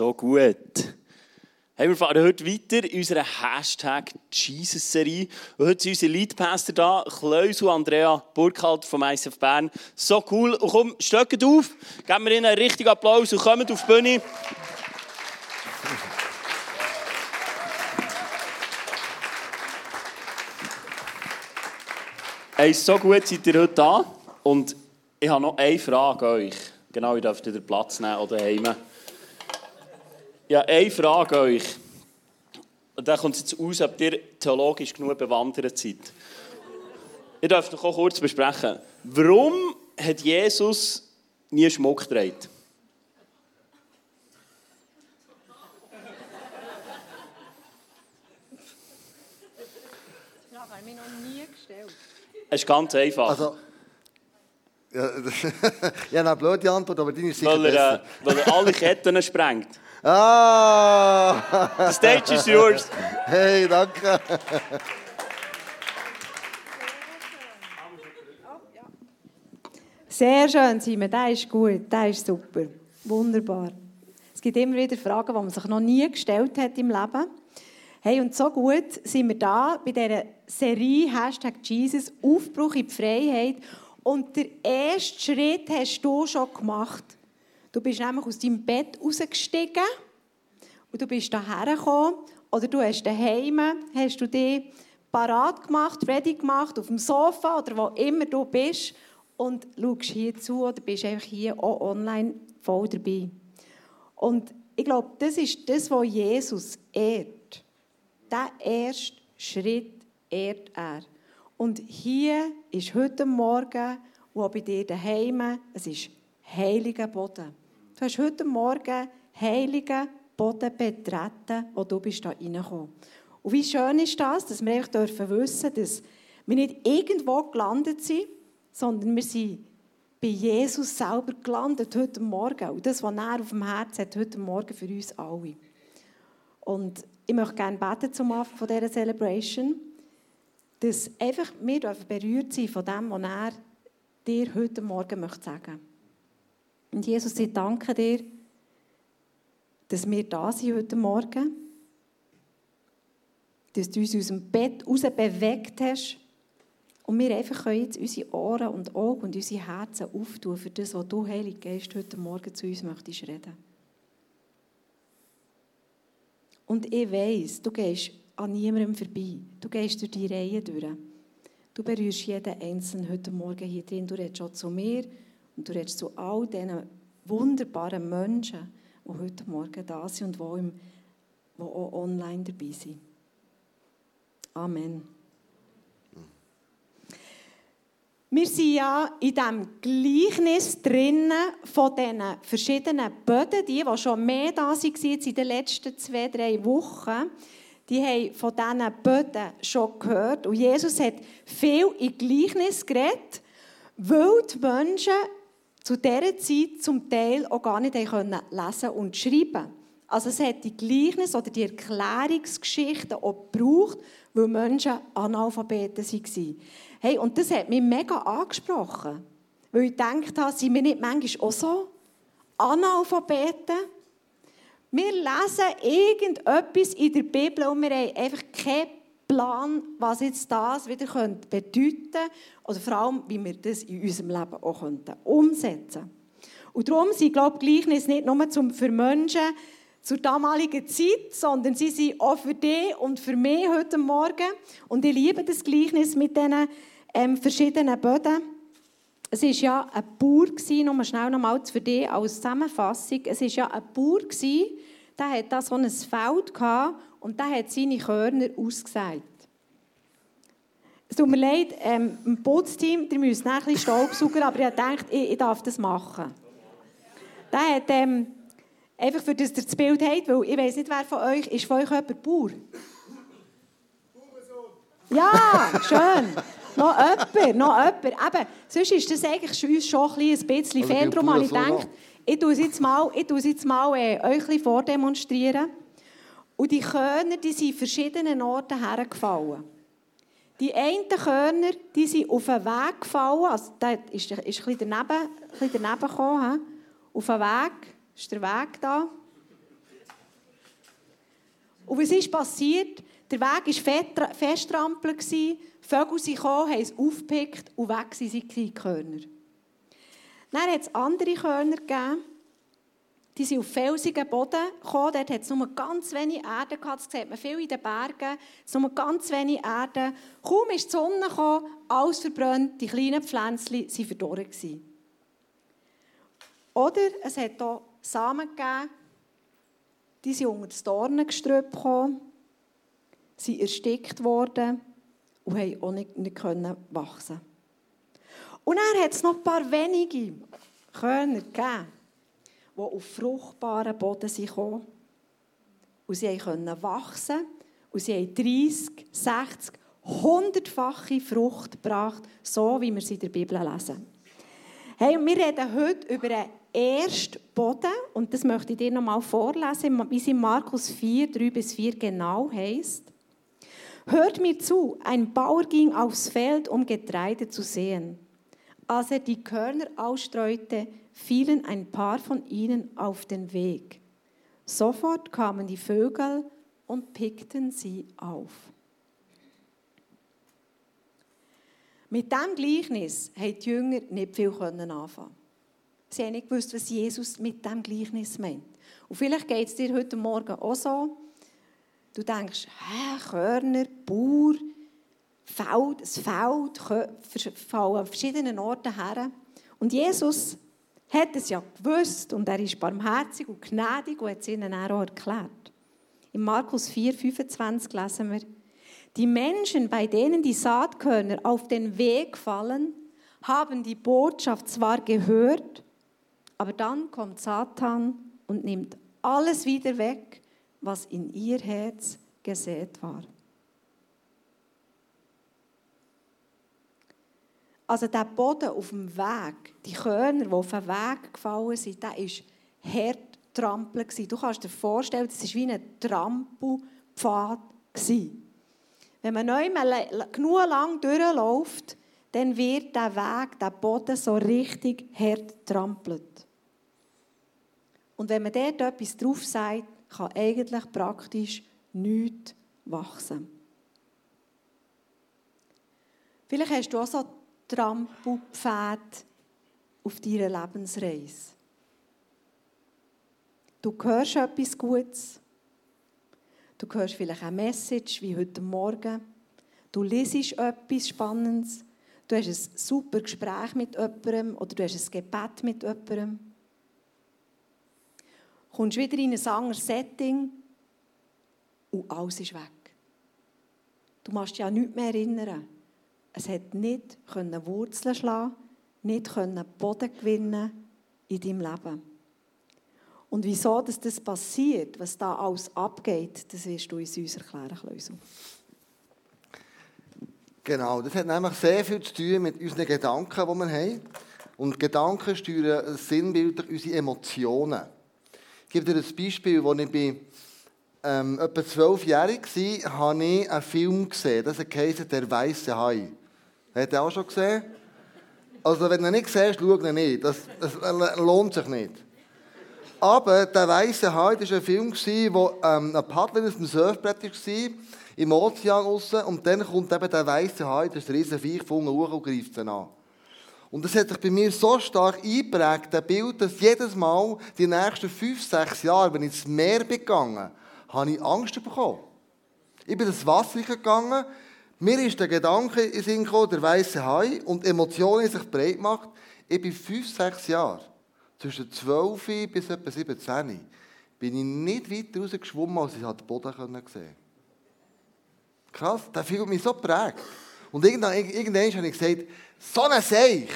So gut. Hey, wir fahren heute weiter in unserer Hashtag Jesus-Serie. Heute sind unsere Leadpastor da, Kleus und Andrea Burkhalter vom ICF Bern. So cool. Und komm, stöckt auf, geben wir ihnen einen richtigen Applaus und kommt auf die Bühne. Hey, so gut seid ihr heute da. Und ich habe noch eine Frage an euch. Genau, ihr dürft den Platz nehmen oder heim. Ja, eine Frage an euch. Und da kommt es jetzt aus, ob ihr theologisch genug bewandert seid. Ihr dürft noch kurz besprechen. Warum hat Jesus nie Schmuck getragen? Frage habe ich mir noch nie gestellt. Es ist ganz einfach. Also, ja, ja, eine blöde Antwort, aber deine ist sicher weil, er, besser. äh, weil er alle Ketten sprengt. Ah! The stage is yours. Hey, danke. Sehr schön, Simon. Der ist gut, der ist super. Wunderbar. Es gibt immer wieder Fragen, die man sich noch nie gestellt hat im Leben. Hey, und so gut sind wir da bei dieser Serie Hashtag Jesus, Aufbruch in die Freiheit. Und der erste Schritt hast du schon gemacht. Du bist nämlich aus deinem Bett rausgestiegen und du bist hierher gekommen oder du hast daheim, hast du dich parat gemacht, ready gemacht, auf dem Sofa oder wo immer du bist und schaust hier zu oder bist einfach hier auch online voll dabei. Und ich glaube, das ist das, was Jesus ehrt. Der erste Schritt ehrt er. Und hier ist heute Morgen, auch bei dir daheim, es ist heiliger Boden. Du hast heute Morgen heiligen Boden betreten, wo du bist da reingekommen. Und wie schön ist das, dass wir einfach dürfen wissen, dass wir nicht irgendwo gelandet sind, sondern wir sind bei Jesus selber gelandet heute Morgen. Und das, was er auf dem Herzen hat, heute Morgen für uns alle. Und ich möchte gerne beten zum Anfang von dieser Celebration, dass einfach wir berührt sein von dem, was er dir heute Morgen möchte sagen Und Jesus, ich danke dir, dass wir da sind heute Morgen, dass du uns aus dem Bett raus bewegt hast und wir einfach können jetzt unsere Ohren und Augen und unsere Herzen auftun für das, was du, Heilig Geist, heute Morgen zu uns möchtest reden. Und ich weiss, du gehst an niemandem vorbei. Du gehst durch die Reihe durch. Du berührst jeden Einzelnen heute Morgen hier drin. Du redest auch zu mir und du redest zu all diesen wunderbaren Menschen, die heute Morgen da sind und die, auch online dabei sind. Amen. Wir sind ja in diesem Gleichnis drinnen von diesen verschiedenen Böden. Die, die schon mehr da waren in den letzten zwei, drei Wochen, die haben von diesen Böden schon gehört. Und Jesus hat viel in Gleichnis geredet, weil die Menschen zu dieser Zeit zum Teil auch gar nicht können lesen und schreiben Also es hat die Gleichnis oder die Erklärungsgeschichten auch gebraucht, weil Menschen Analphabeten waren. Hey, und das hat mich mega angesprochen. Weil ich gedacht habe, sind wir nicht manchmal auch so? Analphabeten? Wir lesen irgendetwas in der Bibel und wir haben einfach keinen Plan, was jetzt das wieder bedeuten könnte. Oder vor allem, wie wir das in unserem Leben auch umsetzen könnten. Und darum sind, glaube ich, Gleichnisse nicht nur zum, für Menschen zur damaligen Zeit, sondern sie sind auch für dich und für mich heute Morgen. Und ich liebe das Gleichnis mit diesen ähm, verschiedenen Böden. Es war ja ein Bauer, nur schnell nochmal für dich als Zusammenfassung. Es war ja ein Bauer, der hatte da so ein Feld gehabt und der hat seine Körner ausgesät. Es tut mir leid, ähm, im Putzteam, ihr müsst ein bisschen Staubsauger, aber ich dachte, ich, ich darf das machen. Der hat, ähm, einfach für das ihr das Bild habt, weil ich weiß nicht, wer von euch ist von euch jemand Bauer? Ja, schön. Noch jemand, noch jemand. Eben, sonst ist das eigentlich uns schon ein bisschen Also, fehl. habe ich gedacht, ich tue es jetzt mal, ich tue jetzt mal äh, euch ein vordemonstrieren. Und die Körner, die sind verschiedenen Orten hergefallen. Die einen Körner, die sind auf den Weg gefallen, also der ist, ist ein bisschen daneben, ein bisschen daneben gekommen, he? auf den Weg, ist der Weg da. Und was ist passiert? Der Weg war festtrampelt, Vögel sind gekommen, haben es aufgepickt und weg sind die Körner. Dann hat es andere Körner gegeben, die sind auf felsigen Boden gekommen. Dort hat es nur ganz wenig Erde gehabt. Das sieht man viel in den Bergen. Es nur ganz wenig Erde. Kaum ist die Sonne gekommen, alles verbrannt, die kleinen Pflänzchen waren verdorren. Oder es hat hier Samen gegeben, die sind unter das Dornengestrüpp gekommen, sind erstickt worden und haben auch nicht, nicht wachsen Und dann hat es noch ein paar wenige Körner gegeben, die auf fruchtbaren Boden kamen. Und sie konnten wachsen und sie haben 30, 60, 100-fache Frucht gebracht, so wie wir sie in der Bibel lesen. Hey, wir reden heute über einen ersten Boden, und das möchte ich dir noch mal vorlesen, wie es in Markus 4, 3 bis 4 genau heißt. Hört mir zu, ein Bauer ging aufs Feld, um Getreide zu sehen. Als er die Körner ausstreute, fielen ein paar von ihnen auf den Weg. Sofort kamen die Vögel und pickten sie auf. Mit diesem Gleichnis haben die Jünger nicht viel anfangen. Sie haben nicht gewusst, was Jesus mit diesem Gleichnis meint. Und vielleicht geht es dir heute Morgen auch so. Du denkst, hä, Körner, Bauer, Feld, ein Feld, fallen an verschiedenen Orten her. Und Jesus hat es ja gewusst und er ist barmherzig und gnädig und hat es ihnen auch erklärt. In Markus 4, 25 lesen wir, die Menschen, bei denen die Saatkörner auf den Weg fallen, haben die Botschaft zwar gehört, aber dann kommt Satan und nimmt alles wieder weg, was in ihr Herz gesät war. Also der Boden auf dem Weg, die Körner, die auf den Weg gefallen sind, der war hart trampelt. Du kannst dir vorstellen, das war wie ein Trampelpfad. Wenn man neu genug lang durchläuft, dann wird der Weg, der Boden so richtig hart trampelt. Und wenn man dort etwas drauf sagt, kann eigentlich praktisch nichts wachsen. Vielleicht hast du auch so Trampelpfad auf deiner Lebensreise. Du hörst etwas Gutes. Du hörst vielleicht eine Message wie heute Morgen. Du liest etwas Spannendes. Du hast ein super Gespräch mit jemandem oder du hast ein Gebet mit jemandem. Du kommst wieder in ein anderes Setting und alles ist weg. Du musst dich ja nichts mehr erinnern. Es hat nicht Wurzeln schlagen, nicht Boden gewinnen in deinem Leben. Und wieso dass das passiert, was da alles abgeht, das wirst du uns erklären, Kleusel. Genau, das hat nämlich sehr viel zu tun mit unseren Gedanken, die wir haben. Und Gedanken steuern sinnbildlich unsere Emotionen. Ich gebe dir ein Beispiel, als ich bei ähm, etwa zwölfjährig war, habe ich einen Film gesehen. Das heißt «Der weiße Hai». Hat er auch schon gesehen? Also wenn du ihn nicht siehst, schau ihn nicht. Das, das lohnt sich nicht. Aber «Der weiße Hai» war ein Film, wo ähm, ein Paddler auf dem Surfbrett war, im Ozean raus, und dann kommt eben der weiße Hai, das ist ein riesen Viech, von und greift ihn an. Und das hat sich bei mir so stark eingeprägt, das Bild, dass jedes Mal, die nächsten fünf, sechs Jahre, wenn ich ins Meer gegangen habe ich Angst bekommen. Ich bin ins Wasser gegangen, mir ist der Gedanke in Sinn gekommen, der weiße Hai, und Emotionen sich breit gemacht. Ich bin fünf, sechs Jahre, zwischen zwölf bis etwa 17, bin ich nicht weiter rausgeschwommen, als ich den Boden sehen konnte. Krass, der fühlt mich so prägt. Und irgendwann, irgendwann habe ich gesagt, so ein Seich,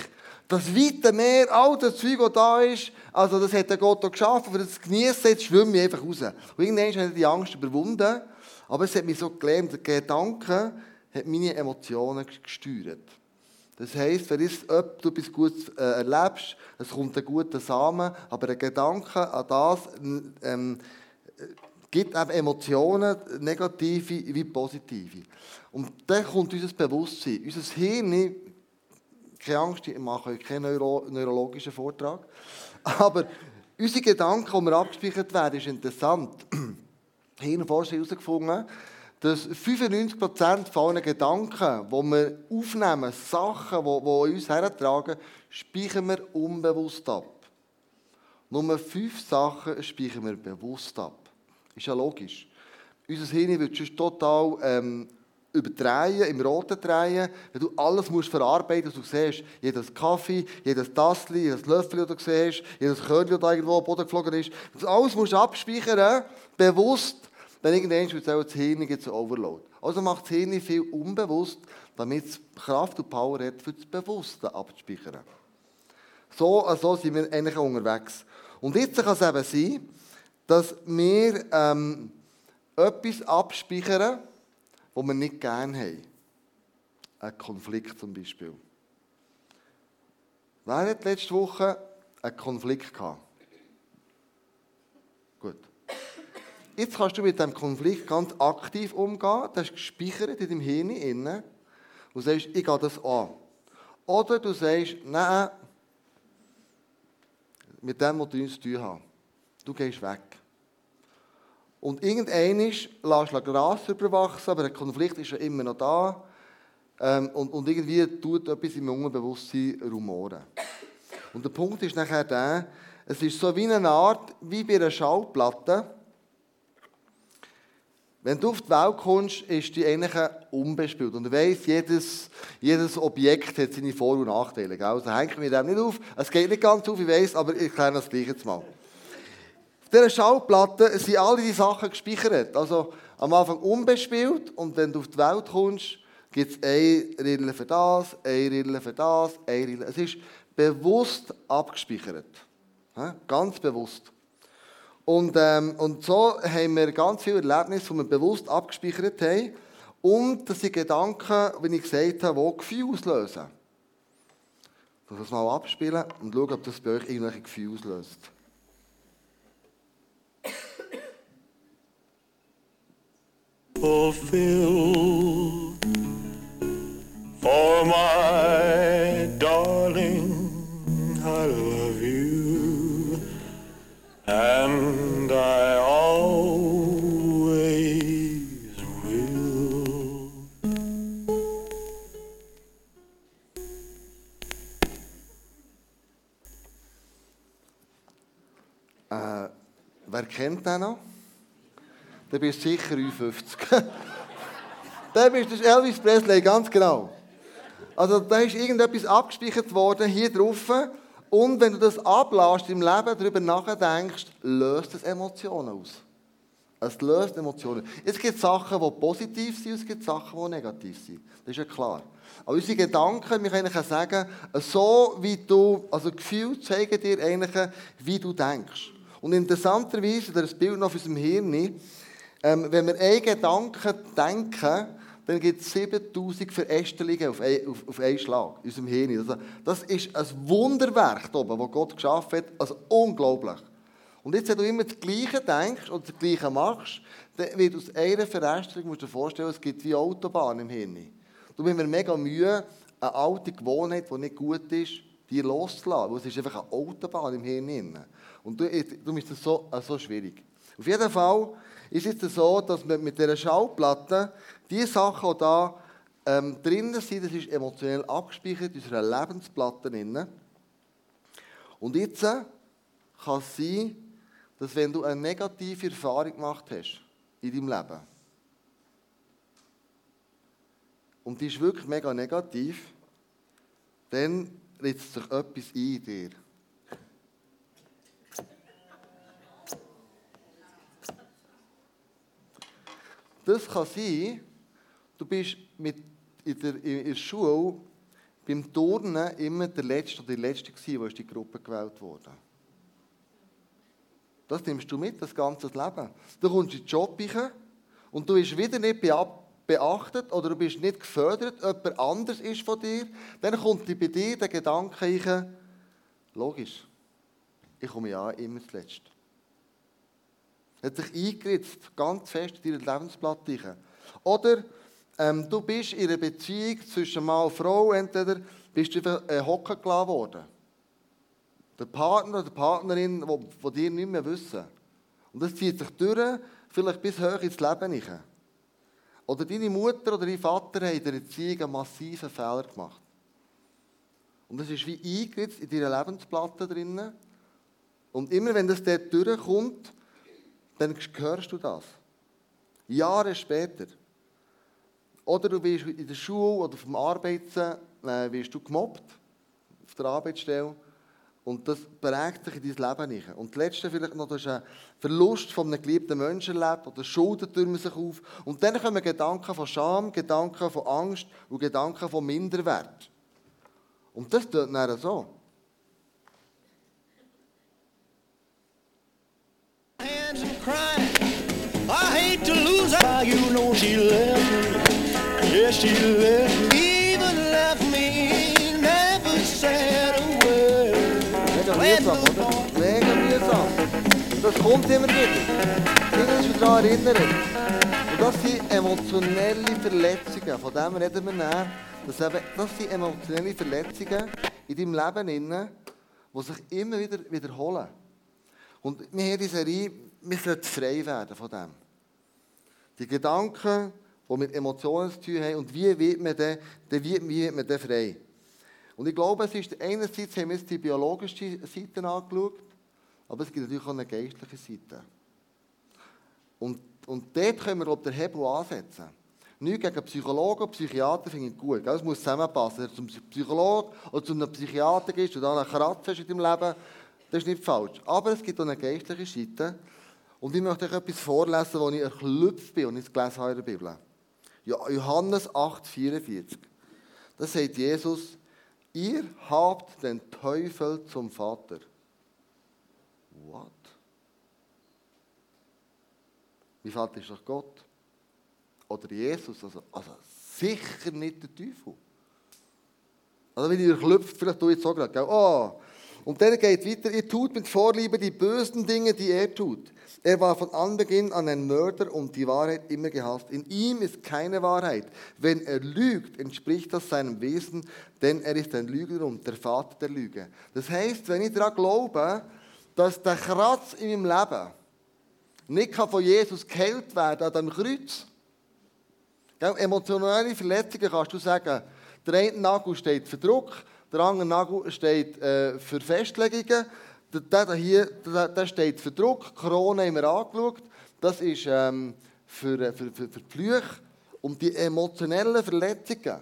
das weite Meer, all das Zeug, das da ist, also das hat der Gott auch geschaffen, für das genießen, jetzt schwimme ich einfach raus. Und irgendwann habe ich die Angst überwunden, aber es hat mich so gelähmt, der Gedanke hat meine Emotionen gesteuert. Das heisst, wenn du etwas Gutes äh, erlebst, es kommt ein guter Samen, aber ein Gedanke an das ähm, gibt eben Emotionen, negative wie positive. Und dann kommt unser Bewusstsein. Unser Hirn, keine Angst, ich mache keinen Neuro neurologischen Vortrag, aber unsere Gedanken, die wir abgespeichert werden, ist interessant. Hirnforscher herausgefunden, dass 95% von allen Gedanken, die wir aufnehmen, Sachen, die, die uns hertragen, speichern wir unbewusst ab. Nur fünf Sachen speichern wir bewusst ab. Ist ja logisch. Unser Hirn wird sonst total ähm, überdrehen, im Roten drehen, wenn du alles musst verarbeiten musst, du siehst, jedes Kaffee, jedes Tassel, jedes Löffel, das du siehst, jedes Körnchen, das irgendwo am Boden geflogen ist, das alles musst du abspeichern, bewusst, dann irgendwann wird auch das Hirn zu Overload. Also macht das Hirn viel unbewusst, damit es Kraft und Power hat, für das Bewusste abzuspeichern. So, so sind wir eigentlich unterwegs. Und jetzt kann es eben sein, dass wir ähm, etwas abspeichern, was wir nicht gerne haben. Ein Konflikt zum Beispiel. Wer hat letzte Woche einen Konflikt gehabt? Gut. Jetzt kannst du mit diesem Konflikt ganz aktiv umgehen. Das ist gespeichert in deinem Hirn. Und sagst, ich gehe das an. Oder du sagst, nein, mit dem, was du uns zu tun hast. Du gehst weg. Und irgendwann lässt du Gras überwachsen, aber der Konflikt ist ja immer noch da. Ähm, und, und irgendwie tut etwas im Unbewusstsein rumoren. Und der Punkt ist nachher der, es ist so wie eine Art, wie bei einer Schallplatte. Wenn du auf die Welt kommst, ist die eigentlich unbespielt. Und du weißt, jedes, jedes Objekt hat seine Vor- und Nachteile. Also hängt mir dem nicht auf. Es geht nicht ganz auf, ich weiß, aber ich erkläre das gleich jetzt mal dieser Schallplatte sind alle diese Sachen gespeichert. Also am Anfang unbespielt und wenn du auf die Welt kommst, gibt es eine Rille für das, eine Rille für das, eine Rille. Es ist bewusst abgespeichert. Ganz bewusst. Und, ähm, und so haben wir ganz viele Erlebnisse, die wir bewusst abgespeichert haben. Und das sind Gedanken, wie ich gesagt habe, die Gefühle auslösen. Ich das mal abspielen und schauen, ob das bei euch irgendwelche Gefühle auslöst. fulfilled for my and I always will. Äh, wer kennt den noch? dann bist sicher 50. dann bist Elvis Presley, ganz genau. Also da ist irgendetwas abgespeichert worden hier drauf. Und wenn du das ablässt im Leben, darüber nachdenkst, löst es Emotionen aus. Es löst Emotionen. Es gibt Sachen, die positiv sind, es gibt Sachen, die negativ sind. Das ist ja klar. Aber unsere Gedanken, wir können sagen, so wie du, also Gefühle zeigen dir eigentlich, wie du denkst. Und interessanterweise, das Bild noch aus unserem Hirn, ähm, wenn wir einen Gedanken denken, dann gibt es 7000 Verästelungen auf, auf, auf einen Schlag in unserem Hirn. Also, das ist ein Wunderwerk das Gott geschaffen hat. Also unglaublich. Und jetzt, wenn du immer das Gleiche denkst und das Gleiche machst, dann wird aus einer Verästelung, musst du dir vorstellen, es gibt wie Autobahn im Hirn. Du bist mir mega Mühe, eine alte Gewohnheit, die nicht gut ist, die loszulassen. Weil es ist einfach eine Autobahn im Hirn. Und du bist das so, so schwierig. Auf jeden Fall ist es so, dass wir mit dieser Schallplatte die Sachen, die da ähm, drinnen sind, das ist emotionell abgespeichert in unserer Lebensplatte. Drin. Und jetzt äh, kann es sein, dass wenn du eine negative Erfahrung gemacht hast in deinem Leben, und die ist wirklich mega negativ, dann ritzt sich etwas ein in dir. Das kann sein, du bist mit in der, in der Schule beim Turnen immer der Letzte oder die Letzte gewesen, wo in die Gruppe gewählt wurde. Das nimmst du mit, das ganze Leben. Du kommst in den Job rein und du bist wieder nicht beachtet oder du bist nicht gefördert, jemand anders ist von dir. Dann kommt bei dir der Gedanke rein, logisch, ich komme ja immer zuletzt hat sich eingeritzt, ganz fest in deine Lebensplatte. Oder ähm, du bist in einer Beziehung zwischen Mann und Frau, entweder bist du äh, hocken gelassen worden. Der Partner oder die Partnerin, die dir nicht mehr wissen. Und das zieht sich durch vielleicht bis hoch ins Leben hinein. Oder deine Mutter oder dein Vater haben in der Erziehung einen massiven Fehler gemacht. Und das ist wie eingeritzt in deiner Lebensplatte drinnen. Und immer wenn das dort durchkommt, dann hörst du das. Jahre später. Oder du wirst in der Schule oder vom Arbeiten äh, wirst du gemobbt auf der Arbeitsstelle. Und das prägt sich in dein Leben hinein. Und das Letzte vielleicht noch, du hast einen Verlust von einem geliebten Menschen erlebt oder Schulden türmen sich auf. Und dann kommen Gedanken von Scham, Gedanken von Angst und Gedanken von Minderwert. Und das tut dann so. Crying. I hate to lose her. You know she left me. Yes, she left me. Even left me. Never said a word. Mega mühsam, oder? Mega mühsam. Und das kommt immer wieder. Ich muss daran erinnern. Und das sind emotionelle Verletzungen. Von dem reden wir näher. Das, eben, das sind emotionelle Verletzungen in deinem Leben, innen, die sich immer wieder wiederholen. Und wir haben die Serie, wir sollten frei werden von dem. Die Gedanken, die mit Emotionen zu tun haben und wie wird man denn, wie, wird man denn frei? Und ich glaube, es ist, einerseits haben wir jetzt die biologische Seite angeschaut, aber es gibt natürlich auch eine geistliche Seite. Und, und dort können wir, glaube den Hebel ansetzen. Nicht gegen Psychologen und Psychiater finde ich gut. Es muss zusammenpassen. Wenn du zum Psychologen oder zu einem Psychiater gehst und dann einen Kratzer hast in deinem Leben, das ist nicht falsch. Aber es gibt auch eine geistliche Seite. Und ich möchte euch etwas vorlesen, wo ich erklüpft bin und ich es gelesen habe in der Bibel. Ja, Johannes 8,44. Da sagt Jesus, ihr habt den Teufel zum Vater. What? Mein Vater ist doch Gott. Oder Jesus. Also, also sicher nicht der Teufel. Also wenn ihr klüpft, vielleicht tue ich jetzt so gerade. Oh. Und dann geht weiter, ihr tut mit Vorliebe die bösen Dinge, die er tut. Er war von Anbeginn an ein Mörder und die Wahrheit immer gehasst. In ihm ist keine Wahrheit. Wenn er lügt, entspricht das seinem Wesen, denn er ist ein Lügner und der Vater der Lüge. Das heißt, wenn ich daran glaube, dass der Kratz in meinem Leben nicht von Jesus geheilt werden an dem Kreuz, Gell? Emotionale Verletzungen kannst du sagen, der eine Nagel steht für Druck, der andere Nagel steht äh, für Festlegungen, der, hier der, der steht für Druck, Corona haben wir angeschaut, das ist ähm, für, für, für, für Flüche. Und die emotionellen Verletzungen,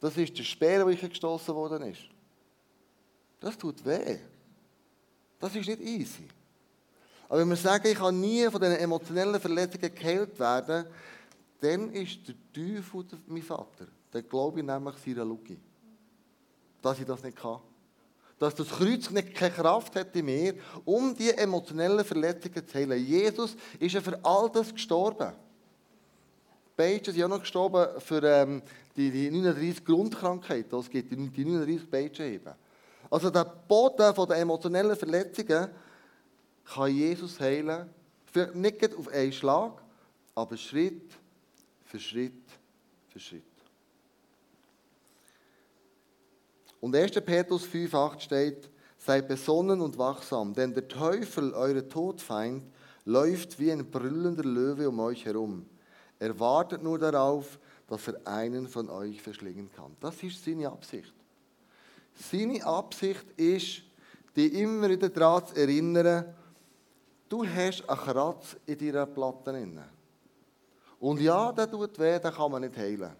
das ist der Speer, der gestoßen worden ist. Das tut weh. Das ist nicht easy. Aber wenn wir sagen, ich kann nie von diesen emotionellen Verletzungen geheilt werden, dann ist der Teufel mein Vater. Dann glaube ich nämlich seiner Lüge. Dass ich das nicht kann. Dass das Kreuz nicht keine Kraft hat in um die emotionellen Verletzungen zu heilen. Jesus ist ja für all das gestorben. Beide sind auch noch gestorben für ähm, die, die 39 Grundkrankheiten. Es gibt die 39 Beide eben. Also der Boden der emotionellen Verletzungen kann Jesus heilen. Vielleicht nicht auf einen Schlag, aber Schritt für Schritt für Schritt. Und 1. Petrus 5,8 steht, seid besonnen und wachsam, denn der Teufel, euer Todfeind, läuft wie ein brüllender Löwe um euch herum. Er wartet nur darauf, dass er einen von euch verschlingen kann. Das ist seine Absicht. Seine Absicht ist, dich immer wieder daran zu erinnern, du hast einen Kratz in deiner Platte. Und ja, der tut weh, den kann man nicht heilen.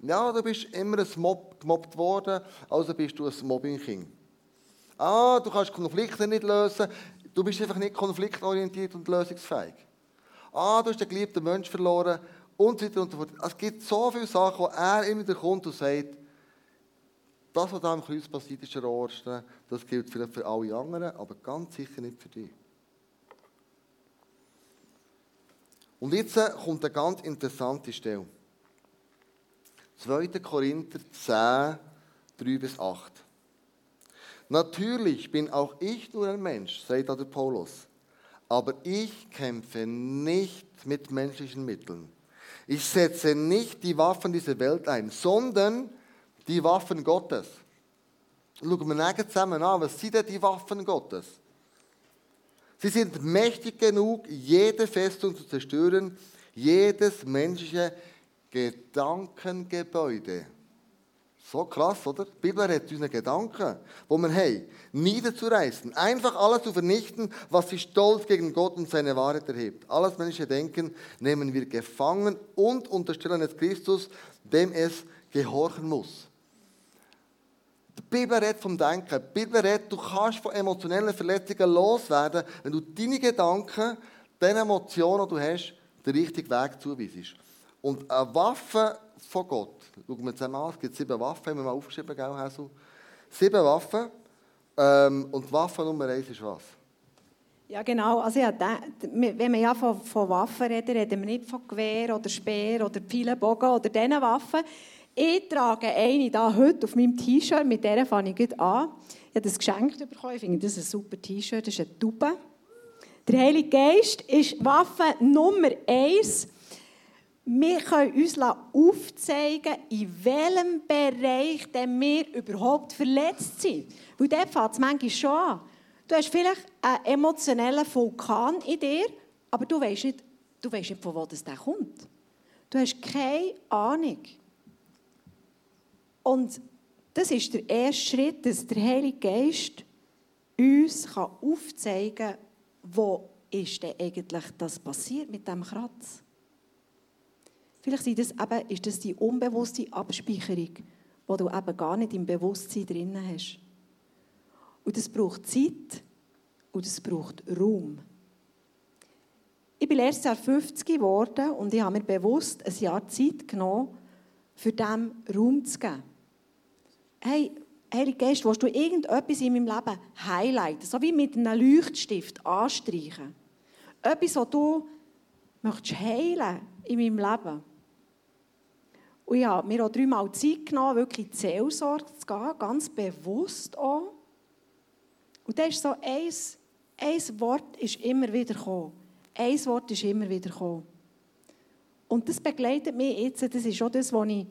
Ja, du bist immer ein Mob, gemobbt worden, also bist du ein Mobbing-Kind. Ah, du kannst Konflikte nicht lösen, du bist einfach nicht konfliktorientiert und lösungsfähig. Ah, du hast den geliebten Mensch verloren und so weiter und so fort. Es gibt so viele Sachen, wo er immer wieder kommt und sagt, das, was da am Kreuz passiert ist, der das gilt vielleicht für alle anderen, aber ganz sicher nicht für dich. Und jetzt äh, kommt eine ganz interessante Stelle. 2. Korinther 10, 3 bis 8. Natürlich bin auch ich nur ein Mensch, sagt der Paulus. Aber ich kämpfe nicht mit menschlichen Mitteln. Ich setze nicht die Waffen dieser Welt ein, sondern die Waffen Gottes. Schauen wir nachher zusammen an, was sind denn die Waffen Gottes? Sie sind mächtig genug, jede Festung zu zerstören, jedes menschliche Gedankengebäude. So krass, oder? Die Bibel hat unsere Gedanken, wo wir haben, niederzureißen. Einfach alles zu vernichten, was sich stolz gegen Gott und seine Wahrheit erhebt. Alles menschliche Denken nehmen wir gefangen und unterstellen es Christus, dem es gehorchen muss. Die Bibel redet vom Denken. Die Bibel redet, du kannst von emotionellen Verletzungen loswerden, wenn du deine Gedanken, den Emotionen, die du hast, den richtigen Weg zuweisest. Und eine Waffe von Gott, schauen wir zusammen an, es gibt sieben Waffen, haben wir mal aufgeschrieben, gell, Hasu? Sieben Waffen. Ähm, und Waffe Nummer eins ist was? Ja, genau. Also ja, wenn wir ja von, von Waffen reden, reden wir nicht von Gewehr oder Speer oder Pfeilenbogen oder diesen Waffen. Ich trage eine da heute auf meinem T-Shirt, mit der fange ich gleich an. Ich habe das geschenkt bekommen. Ich finde, das ein super T-Shirt, das ist eine Tube. Der Heilige Geist ist Waffe Nummer eins. Wir können uns aufzeigen, in welchem Bereich wir überhaupt verletzt sind. Weil dort fängt es manchmal schon an. Du hast vielleicht einen emotionellen Vulkan in dir, aber du weißt nicht, du weißt nicht von wo das kommt. Du hast keine Ahnung. Und das ist der erste Schritt, dass der Heilige Geist uns aufzeigen kann, wo ist denn eigentlich das passiert mit dem Kratz. Vielleicht sind das eben, ist das die unbewusste Abspeicherung, die du eben gar nicht im Bewusstsein drin hast. Und das braucht Zeit und es braucht Raum. Ich bin letztes Jahr 50 geworden und ich habe mir bewusst ein Jahr Zeit genommen, für dem Raum zu geben. Hey, Heilige Geist, willst du irgendetwas in meinem Leben highlighten, so wie mit einem Leuchtstift anstreichen? Etwas, das du möchtest heilen in meinem Leben. Und ich habe mir auch dreimal Zeit genommen, wirklich in die Seelsorge zu gehen, ganz bewusst auch. Und da ist so ein, ein Wort ist immer wieder gekommen. Ein Wort ist immer wieder gekommen. Und das begleitet mich jetzt, das ist auch das, was ich,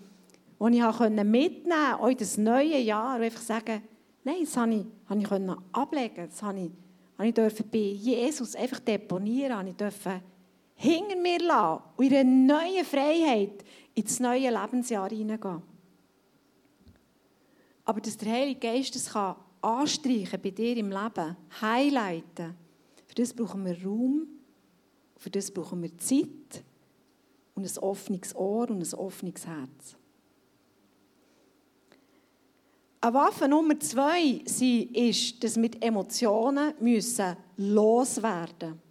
was ich mitnehmen konnte, auch in das neue Jahr, und einfach sagen, nein, das habe ich, habe ich können ablegen, das habe ich, habe ich bei Jesus einfach deponieren, habe ich dürfen hinter mir lassen und in eine neue Freiheit ins neue Lebensjahr hineingehen. Aber dass der Heilige Geist das kann anstreichen bei dir im Leben, highlighten, für das brauchen wir Raum, für das brauchen wir Zeit und ein offenes Ohr und ein offenes Herz. Eine Waffe Nummer zwei ist, dass wir die Emotionen müssen loswerden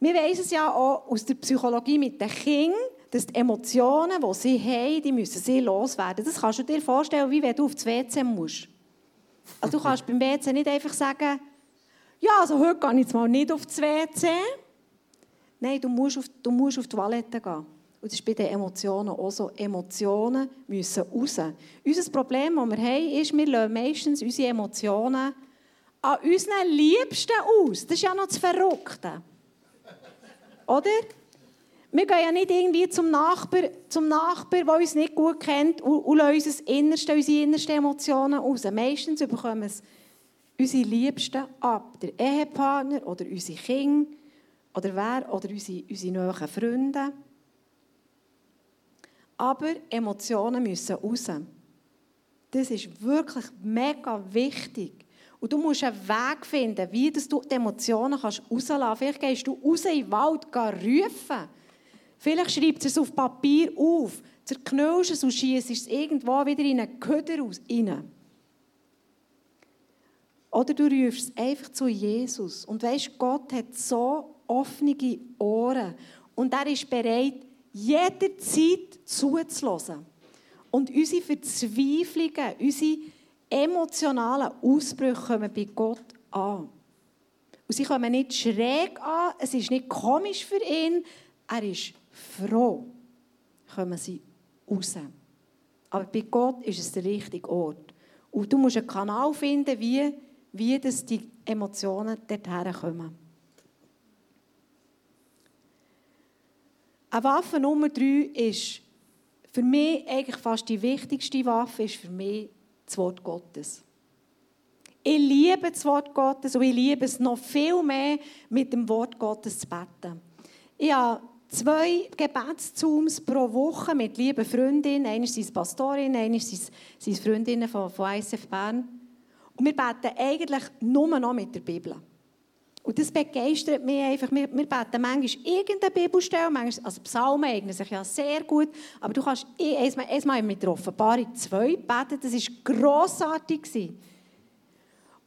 Wir wissen es ja auch aus der Psychologie mit den Kindern, dass die Emotionen, die sie haben, die müssen sie loswerden. Das kannst du dir vorstellen, wie wenn du aufs WC musst. Also du kannst beim WC nicht einfach sagen, ja, also heute gehe ich jetzt mal nicht aufs WC. Nein, du musst auf, du musst auf die Toilette gehen. Und das ist bei den Emotionen auch so. Emotionen müssen raus. Unser Problem, das wir haben, ist, wir lassen meistens unsere Emotionen an unseren Liebsten aus. Das ist ja noch das Verrückte. Oder? Wir gehen ja nicht irgendwie zum Nachbar, zum Nachbar der uns nicht gut kennt, und, und lassen Innerste, unsere innersten Emotionen raus. Meistens bekommen es unsere Liebsten ab. Der Ehepartner oder unsere Kinder oder wer oder unsere, unsere nahen Freunde. Aber Emotionen müssen raus. Das ist wirklich mega wichtig. Und du musst einen Weg finden, wie du die Emotionen kannst rauslassen kannst. Vielleicht gehst du raus in den Wald rufen. Vielleicht schreibst du es auf Papier auf, zerknüllst es und schießt es irgendwo wieder in einen Köder rein. Oder du rufst es einfach zu Jesus. Und weißt, Gott hat so offene Ohren. Und er ist bereit, jederzeit zuzulassen. Und unsere Verzweiflungen, unsere emotionalen Ausbrüche kommen bei Gott an. Und sie kommen nicht schräg an, es ist nicht komisch für ihn, er ist froh, kommen sie raus. Aber bei Gott ist es der richtige Ort. Und du musst einen Kanal finden, wie, wie das die Emotionen dorthin kommen. Eine Waffe Nummer drei ist für mich eigentlich fast die wichtigste Waffe, ist für mich das Wort Gottes. Ich liebe das Wort Gottes und ich liebe es noch viel mehr, mit dem Wort Gottes zu beten. Ich habe zwei Gebetszooms pro Woche mit lieben Freundinnen. Einer ist Pastorin, einer ist Freundinnen von, von ISF Bern. Und wir beten eigentlich nur noch mit der Bibel. Und das begeistert mich einfach. Wir, wir beten manchmal irgendeine Bibelstelle, manchmal, also Psalmen eignen sich ja sehr gut, aber du kannst einmal, einmal mit der Offenbarung 2 beten, das war grossartig. Gewesen.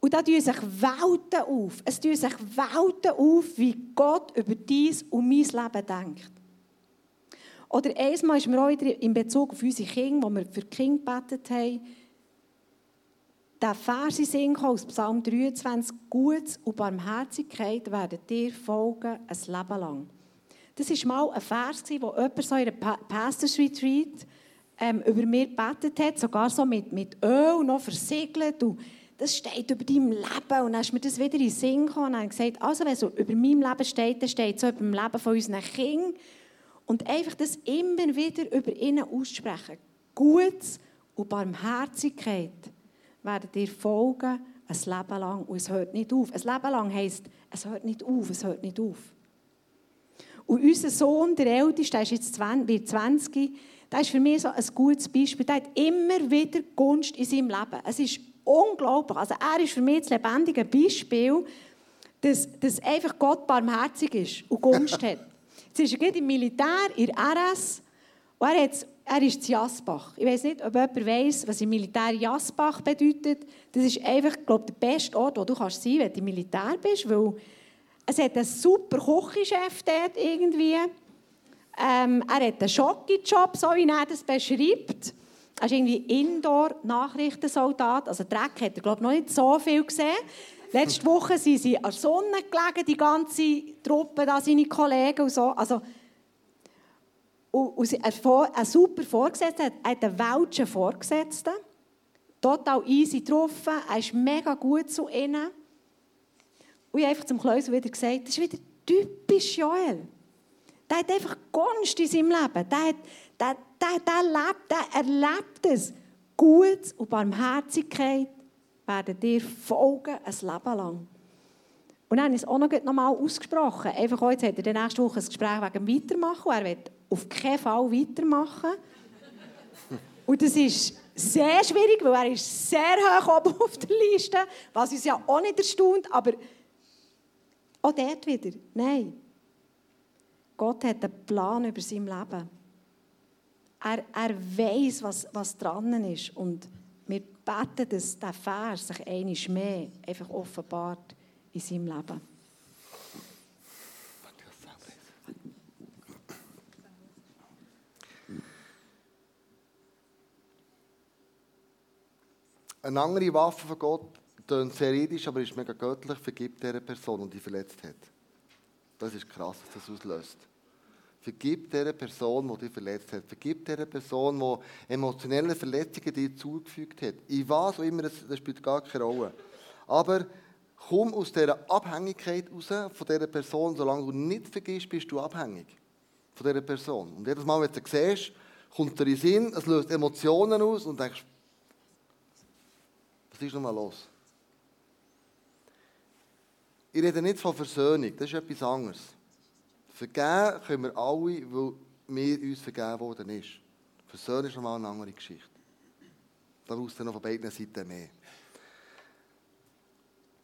Und da tun sich Welten auf. Es tun sich Welten auf, wie Gott über dies und mein Leben denkt. Oder einmal ist mir auch in Bezug auf unsere Kinder, wo wir für die Kinder gebetet haben, der Vers in Sinn aus Psalm 23, Gutes und Barmherzigkeit werden dir folgen ein Leben lang. Das war mal ein Vers, wo jemand so in einer Pastors Retreat ähm, über mir gebetet hat, sogar so mit, mit Öl noch versiegelt. Und das steht über deinem Leben. Und dann ist mir das wieder in den Sinn gekommen und habe gesagt, also wenn so über meinem Leben steht, dann steht so über dem Leben von unseren Kindern. Und einfach das immer wieder über ihnen aussprechen. Gutes und Barmherzigkeit werden dir folgen ein Leben lang. Und es hört nicht auf. Ein Leben lang heisst, es hört nicht auf, es hört nicht auf. Und unser Sohn, der Älteste, der ist jetzt 20, wird 20, der ist für mich so ein gutes Beispiel. Der hat immer wieder Gunst in seinem Leben. Es ist unglaublich. Also er ist für mich das lebendige Beispiel, dass, dass einfach Gott barmherzig ist und Gunst hat. Jetzt ist er im Militär, in RS, und er, hat, er ist in Jasbach. Ich weiß nicht, ob jemand weiß, was im Militär Jasbach bedeutet. Das ist einfach, glaube der beste Ort, wo du kannst sein wenn du im Militär bist, weil es hat einen super Küchenchef dort irgendwie. Ähm, er hat einen Schocki-Job, so wie er das beschreibt. Er ist irgendwie Indoor-Nachrichtensoldat. Also Dreck hat er, glaube ich, noch nicht so viel gesehen. Letzte Woche sind sie an der Sonne gelegen, die ganze Truppe, da seine Kollegen und so. Also, und, ein super Vorgesetzter, er hat einen welschen Vorgesetzten. Total easy getroffen, er ist mega gut zu ihnen. Und ich habe einfach zum Kleusel wieder gesagt, das ist wieder typisch Joel. Der hat einfach Gunst in seinem Leben. Der hat, der, der, der, lebt, der erlebt es. Gut und Barmherzigkeit werden dir folgen ein Leben lang. Und dann habe ich es auch noch mal ausgesprochen. Einfach heute hat er in der nächsten Woche ein Gespräch wegen Weitermachen. Er wird auf keinen Fall weitermachen. Und das ist sehr schwierig, weil er ist sehr hoch oben auf der Liste, was uns ja auch nicht erstaunt, aber auch dort wieder, nein. Gott hat einen Plan über sein Leben. Er, er weiß, was, was dran ist. Und wir beten, dass dieser Vers sich einmal mehr einfach offenbart in seinem Leben. Eine andere Waffe von Gott, klingt sehr irdisch, aber ist mega göttlich, vergibt dieser Person, die verletzt hat. Das ist krass, was das auslöst. Vergib dieser Person, die dich verletzt hat. Vergib dieser Person, die emotionelle Verletzungen dir zugefügt hat. Ich weiß auch immer, das spielt gar keine Rolle. Aber komm aus dieser Abhängigkeit raus von dieser Person. Solange du nicht vergisst, bist du abhängig von dieser Person. Und jedes Mal, wenn du sie siehst, kommt dir in den Sinn, es löst Emotionen aus und denkst, was ist nochmal los? Ich rede nicht von Versöhnung, das ist etwas anderes. Vergeben können wir alle, weil wir uns vergeben worden ist. Versöhnen ist nochmal eine andere Geschichte. Da brauchst du noch von beiden Seiten mehr.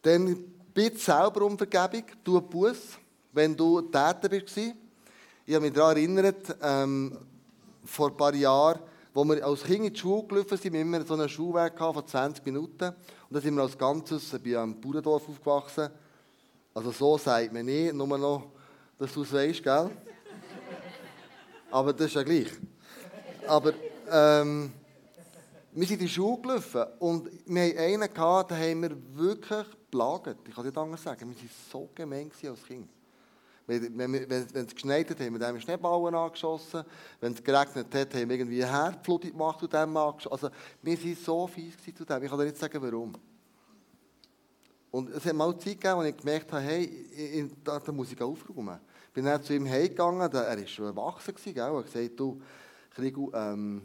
Dann bitte selber um Vergebung, tu Buß, wenn du Täter bist. Ich habe mich daran erinnert, ähm, vor ein paar Jahren, wo wir als Kind in die Schule gelaufen sind, wir immer so einen Schulweg von 20 Minuten. Und dann sind wir als Ganzes bei einem Bauerndorf aufgewachsen. Also so sagt man nicht, nur noch dass du es weißt, gell? Aber das ist ja gleich. Aber ähm, wir sind in die Schule gelaufen und wir hatten einen, gehabt, den haben wir wirklich belagert. Ich kann nicht anders sagen. Wir waren so gemein als Kind. Wenn, es geschneit hat, haben wir dem Schneeballen angeschossen. Wenn es geregnet hat, haben wir irgendwie eine Herdflut gemacht und dem angeschossen. Also, wir waren so fies zu dem. Ich kann dir nicht sagen, warum. Und es hat mal Zeit gegeben, wo ich gemerkt habe, hey, da, da muss ich aufräumen. Ich bin dann zu ihm heimgegangen, er war schon erwachsen, gell? er hat gesagt, du, Krigu, ähm,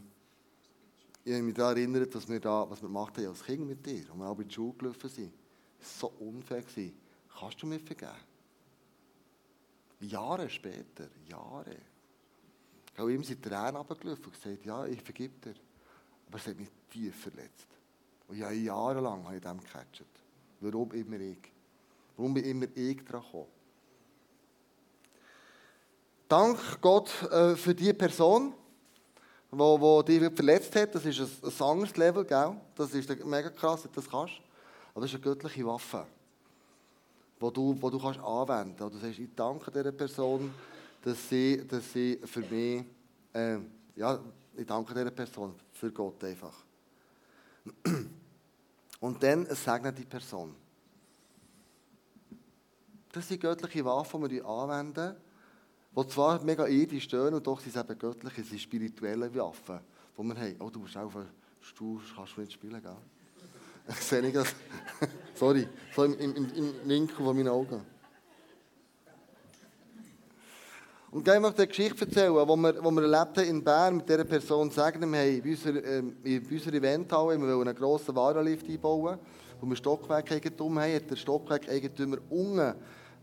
ich habe mich daran erinnert, was wir, da, was wir gemacht haben als Kind mit dir, als wir alle in die Schule gelaufen sind. So unfair. Gewesen. Kannst du mir vergeben? Jahre später, Jahre. Ich habe ihm seine Tränen runtergelaufen und gesagt, ja, ich vergib dir. Aber es hat mich tief verletzt. Und ja, jahrelang habe ich dem gecatcht. Warum immer ich? Warum bin immer ich dran gekommen? Dank Gott äh, für die Person, die dich verletzt hat. Das ist ein, ein anderes Level, gell? Das ist mega krass, dass du das kannst. Aber das ist eine göttliche Waffe, die du, wo du kannst anwenden kannst. Du sagst, ich danke dieser Person, dass sie, dass sie für mich, äh, ja, ich danke dieser Person, für Gott einfach. Und dann segnet die Person. Das sind göttliche Waffen, die wir anwenden, die zwar mega irdisch stehen, und doch sind es eben göttliche, es sind spirituelle Waffen, die wir haben. Oh, du musst auch Stuhl, kannst du nicht spielen, gell? Ich sehe nicht das. Sorry, so im, im, im Winkel von meinen Augen. Und ich möchte eine Geschichte erzählen, die wir, wo wir erlebt haben in Bern mit dieser Person sagen, wir haben in unserer, in unserer Eventhalle einen grossen Warenlift einbauen, wo wir Stockwerkeigentum haben, hat der Stockwerkeigentümer unten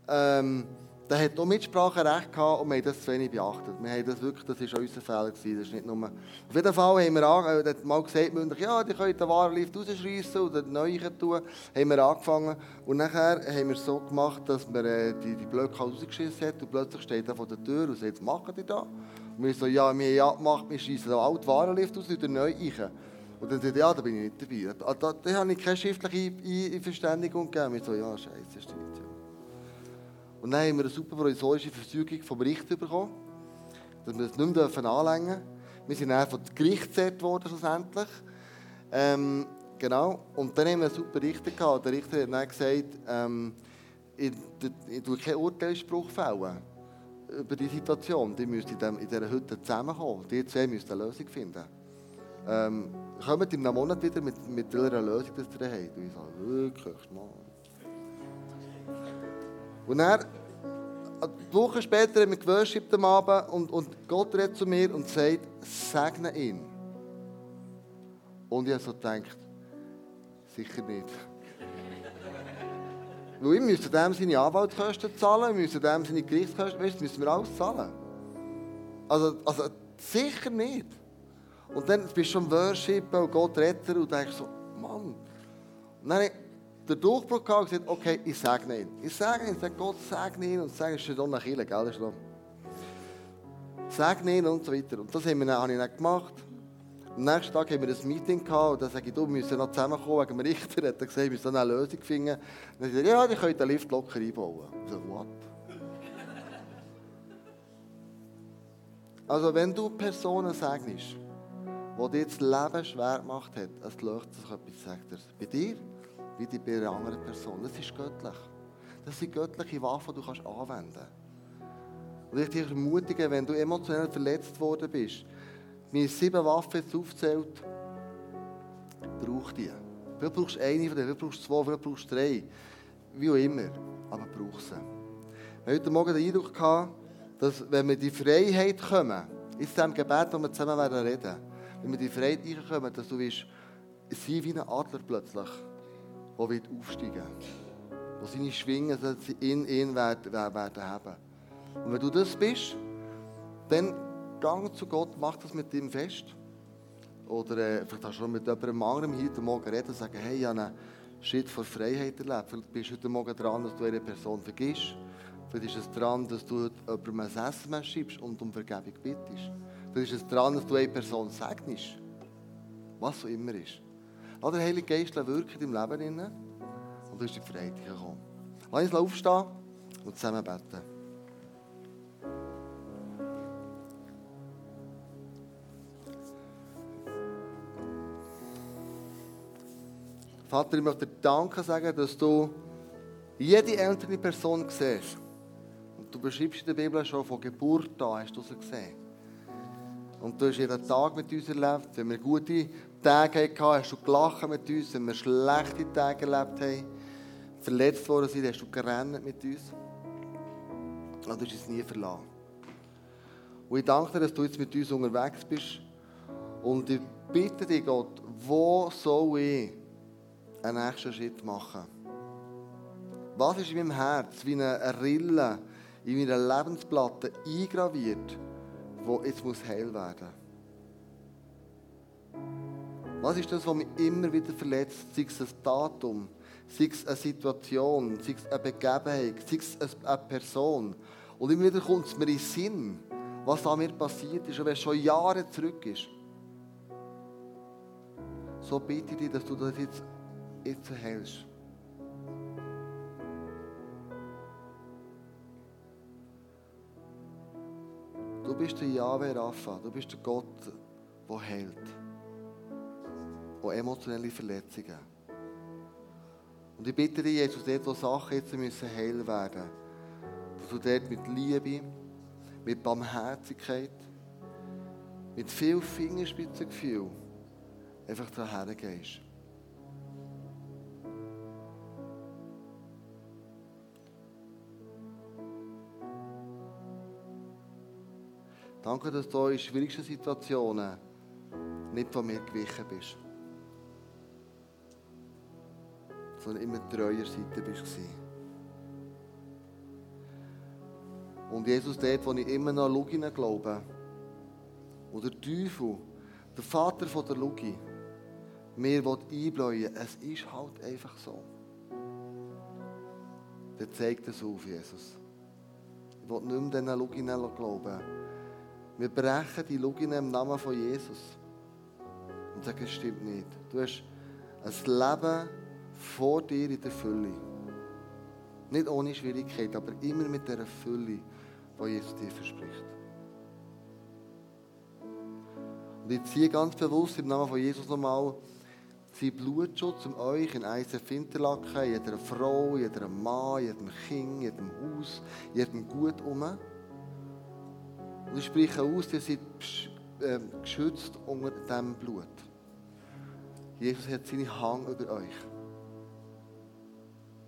ähm, der hat auch Mitspracherecht gehabt und wir haben das zu wenig beachtet. Wir haben das wirklich, das war unser Fehler. Gewesen. Das ist nicht nur... Auf jeden Fall haben wir an, mal gesagt, ja, die können den Warenlift rausschreissen oder neu tun. Haben wir angefangen und nachher haben wir es so gemacht, dass wir äh, die, die Blöcke rausgeschissen haben und plötzlich steht er vor der Tür und sagt, was machen die da? Und wir so, ja, wir haben abgemacht, wir schiessen den alten Warenlift aus und wieder neu rein. Und dann sagt er, ja, da bin ich nicht dabei. Da, da, da habe ich keine schriftliche Einverständigung gegeben. Wir so, ja, scheiße, stimmt ja. Und dann haben wir eine super provisorische Verfügung vom Richter bekommen, dass wir das nicht mehr anlängen dürfen. Wir sind dann von Gericht gezerrt worden, schlussendlich. Ähm, genau. Und dann haben wir einen super Richter gehabt. Der Richter hat dann gesagt, ähm, ich, ich, ich tue keinen Urteilsspruch fällen über die Situation. Die müssen in, in dieser Hütte zusammenkommen. Die zwei müssen eine Lösung finden. Ähm, kommt in einem Monat wieder mit, mit einer Lösung, dass ihr habt. Und ich sage, wirklich, Mann. Und dann, Woche später haben wir geworshipped am Abend und, und Gott redet zu mir und sagt, segne ihn. Und ich habe so gedacht, sicher nicht. Weil ich müsste dem seine Anwaltskosten zahlen, ich müsste dem seine Gerichtskosten, weißt, müssen wir alles zahlen. Also, also sicher nicht. Und dann bist du schon Worship und Gott rettet und denkst so, Mann. Und dann den Durchbruch gehabt und gesagt, okay, ich segne ihn. Ich sage ihn, sage Gott, segne ihn und sage, es ist doch nach Kirche, gell? Das ist noch. Segne ihn und so weiter. Und das habe ich dann gemacht. Am nächsten Tag haben wir ein Meeting gehabt und dann sage ich, du, wir müssen noch zusammenkommen wegen dem Richter. Hat gesagt, wir müssen eine Lösung finden. Und dann sagt er, ja, die könnt den Lift locker einbauen. Ich so, what? Also wenn du Personen segnest, die dir das Leben schwer gemacht hat, es löst sich etwas, sagt er. Bei dir wie die bei einer anderen Person. Das ist göttlich. Das sind göttliche Waffen, die du kannst anwenden kannst. Und ich dich ermutige, wenn du emotionell verletzt worden bist, mir sieben Waffen jetzt aufzählt, brauch die. Vielleicht brauchst du eine von denen, vielleicht brauchst du zwei, vielleicht brauchst du drei. Wie auch immer. Aber brauch sie. Wir haben heute Morgen den Eindruck gehabt, dass wenn wir die Freiheit kommen, in diesem Gebet, wo wir zusammen werden reden, wenn wir die Freiheit reinkommen, dass du wirst sein wie ein Adler plötzlich der wird aufsteigen wird. Wo seine Schwingen in ihn werden, werden haben. Und wenn du das bist, dann gang zu Gott, mach das mit ihm fest. Oder äh, vielleicht hast du schon mit jemandem anderem heute Morgen reden und sagen, hey, ich habe einen Schritt von Freiheit erlebt. Vielleicht bist du heute Morgen dran, dass du eine Person vergisst. Vielleicht ist es dran, dass du jemandem ein SMS schreibst und um Vergebung bittest. Vielleicht ist es dran, dass du eine Person segnest. Was auch immer ist. Lass den Heiligen Geist wirken deinem Leben. Und du bist in die Freiheit gekommen. Lass uns aufstehen und zusammen beten. Vater, ich möchte dir Danke sagen, dass du jede ältere Person siehst. Und du beschreibst in der Bibel schon von Geburt an, hast du sie gesehen. Und du hast jeden Tag mit uns erlebt. Wenn wir gute Tage hatten, hast du gelacht mit uns. Wenn wir schlechte Tage erlebt haben, verletzt worden sind, hast du gerannt mit uns. Und du hast uns nie verlassen. Und ich danke dir, dass du jetzt mit uns unterwegs bist Und ich bitte dich, Gott, wo soll ich einen nächsten Schritt machen? Was ist in meinem Herz wie eine Rille in meiner Lebensplatte eingraviert, wo jetzt muss heil werden Was ist das, was mich immer wieder verletzt? Sei es ein Datum, sei es eine Situation, sei es eine Begebenheit, sei es eine Person. Und immer wieder kommt es mir in den Sinn, was an mir passiert ist, und wenn es schon Jahre zurück ist. So bitte ich dich, dass du das jetzt, jetzt hältst. Du bist der Yahweh Rapha, du bist der Gott, der heilt. Der emotionelle Verletzungen. Und ich bitte dich, Jesus, dort, wo Sachen jetzt müssen heil werden dass du dort mit Liebe, mit Barmherzigkeit, mit viel Fingerspitzengefühl einfach daher gehst. Danke, dass du in schwierigsten Situationen nicht von mir gewichen bist. Sondern immer treuer Seite bist. Und Jesus, dort, wo ich immer noch Lugine glaube, wo der Teufel, der Vater von der Lugi, mir einbläuen es ist halt einfach so. Dann zeigt es auf, Jesus. Ich will nicht mehr diesen Luginen glauben. Wir brechen die Lugine im Namen von Jesus. Und sagen, es stimmt nicht. Du hast ein Leben vor dir in der Fülle. Nicht ohne Schwierigkeit, aber immer mit der Fülle, die Jesus dir verspricht. Und ich ziehe ganz bewusst im Namen von Jesus nochmal sein Blutschutz um euch in ISF Interlaken, jeder Frau, jeder Mann, jedem Kind, jedem Haus, jedem Gut um. Und ich spreche aus, ihr seid ähm, geschützt unter diesem Blut. Jesus hat seine Hang über euch.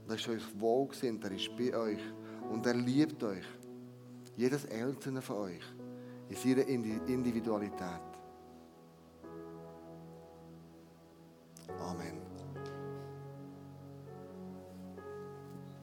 Er ist euch wohlgesinnt, er ist bei euch und er liebt euch. Jedes Einzelne von euch in seiner Individualität. Amen.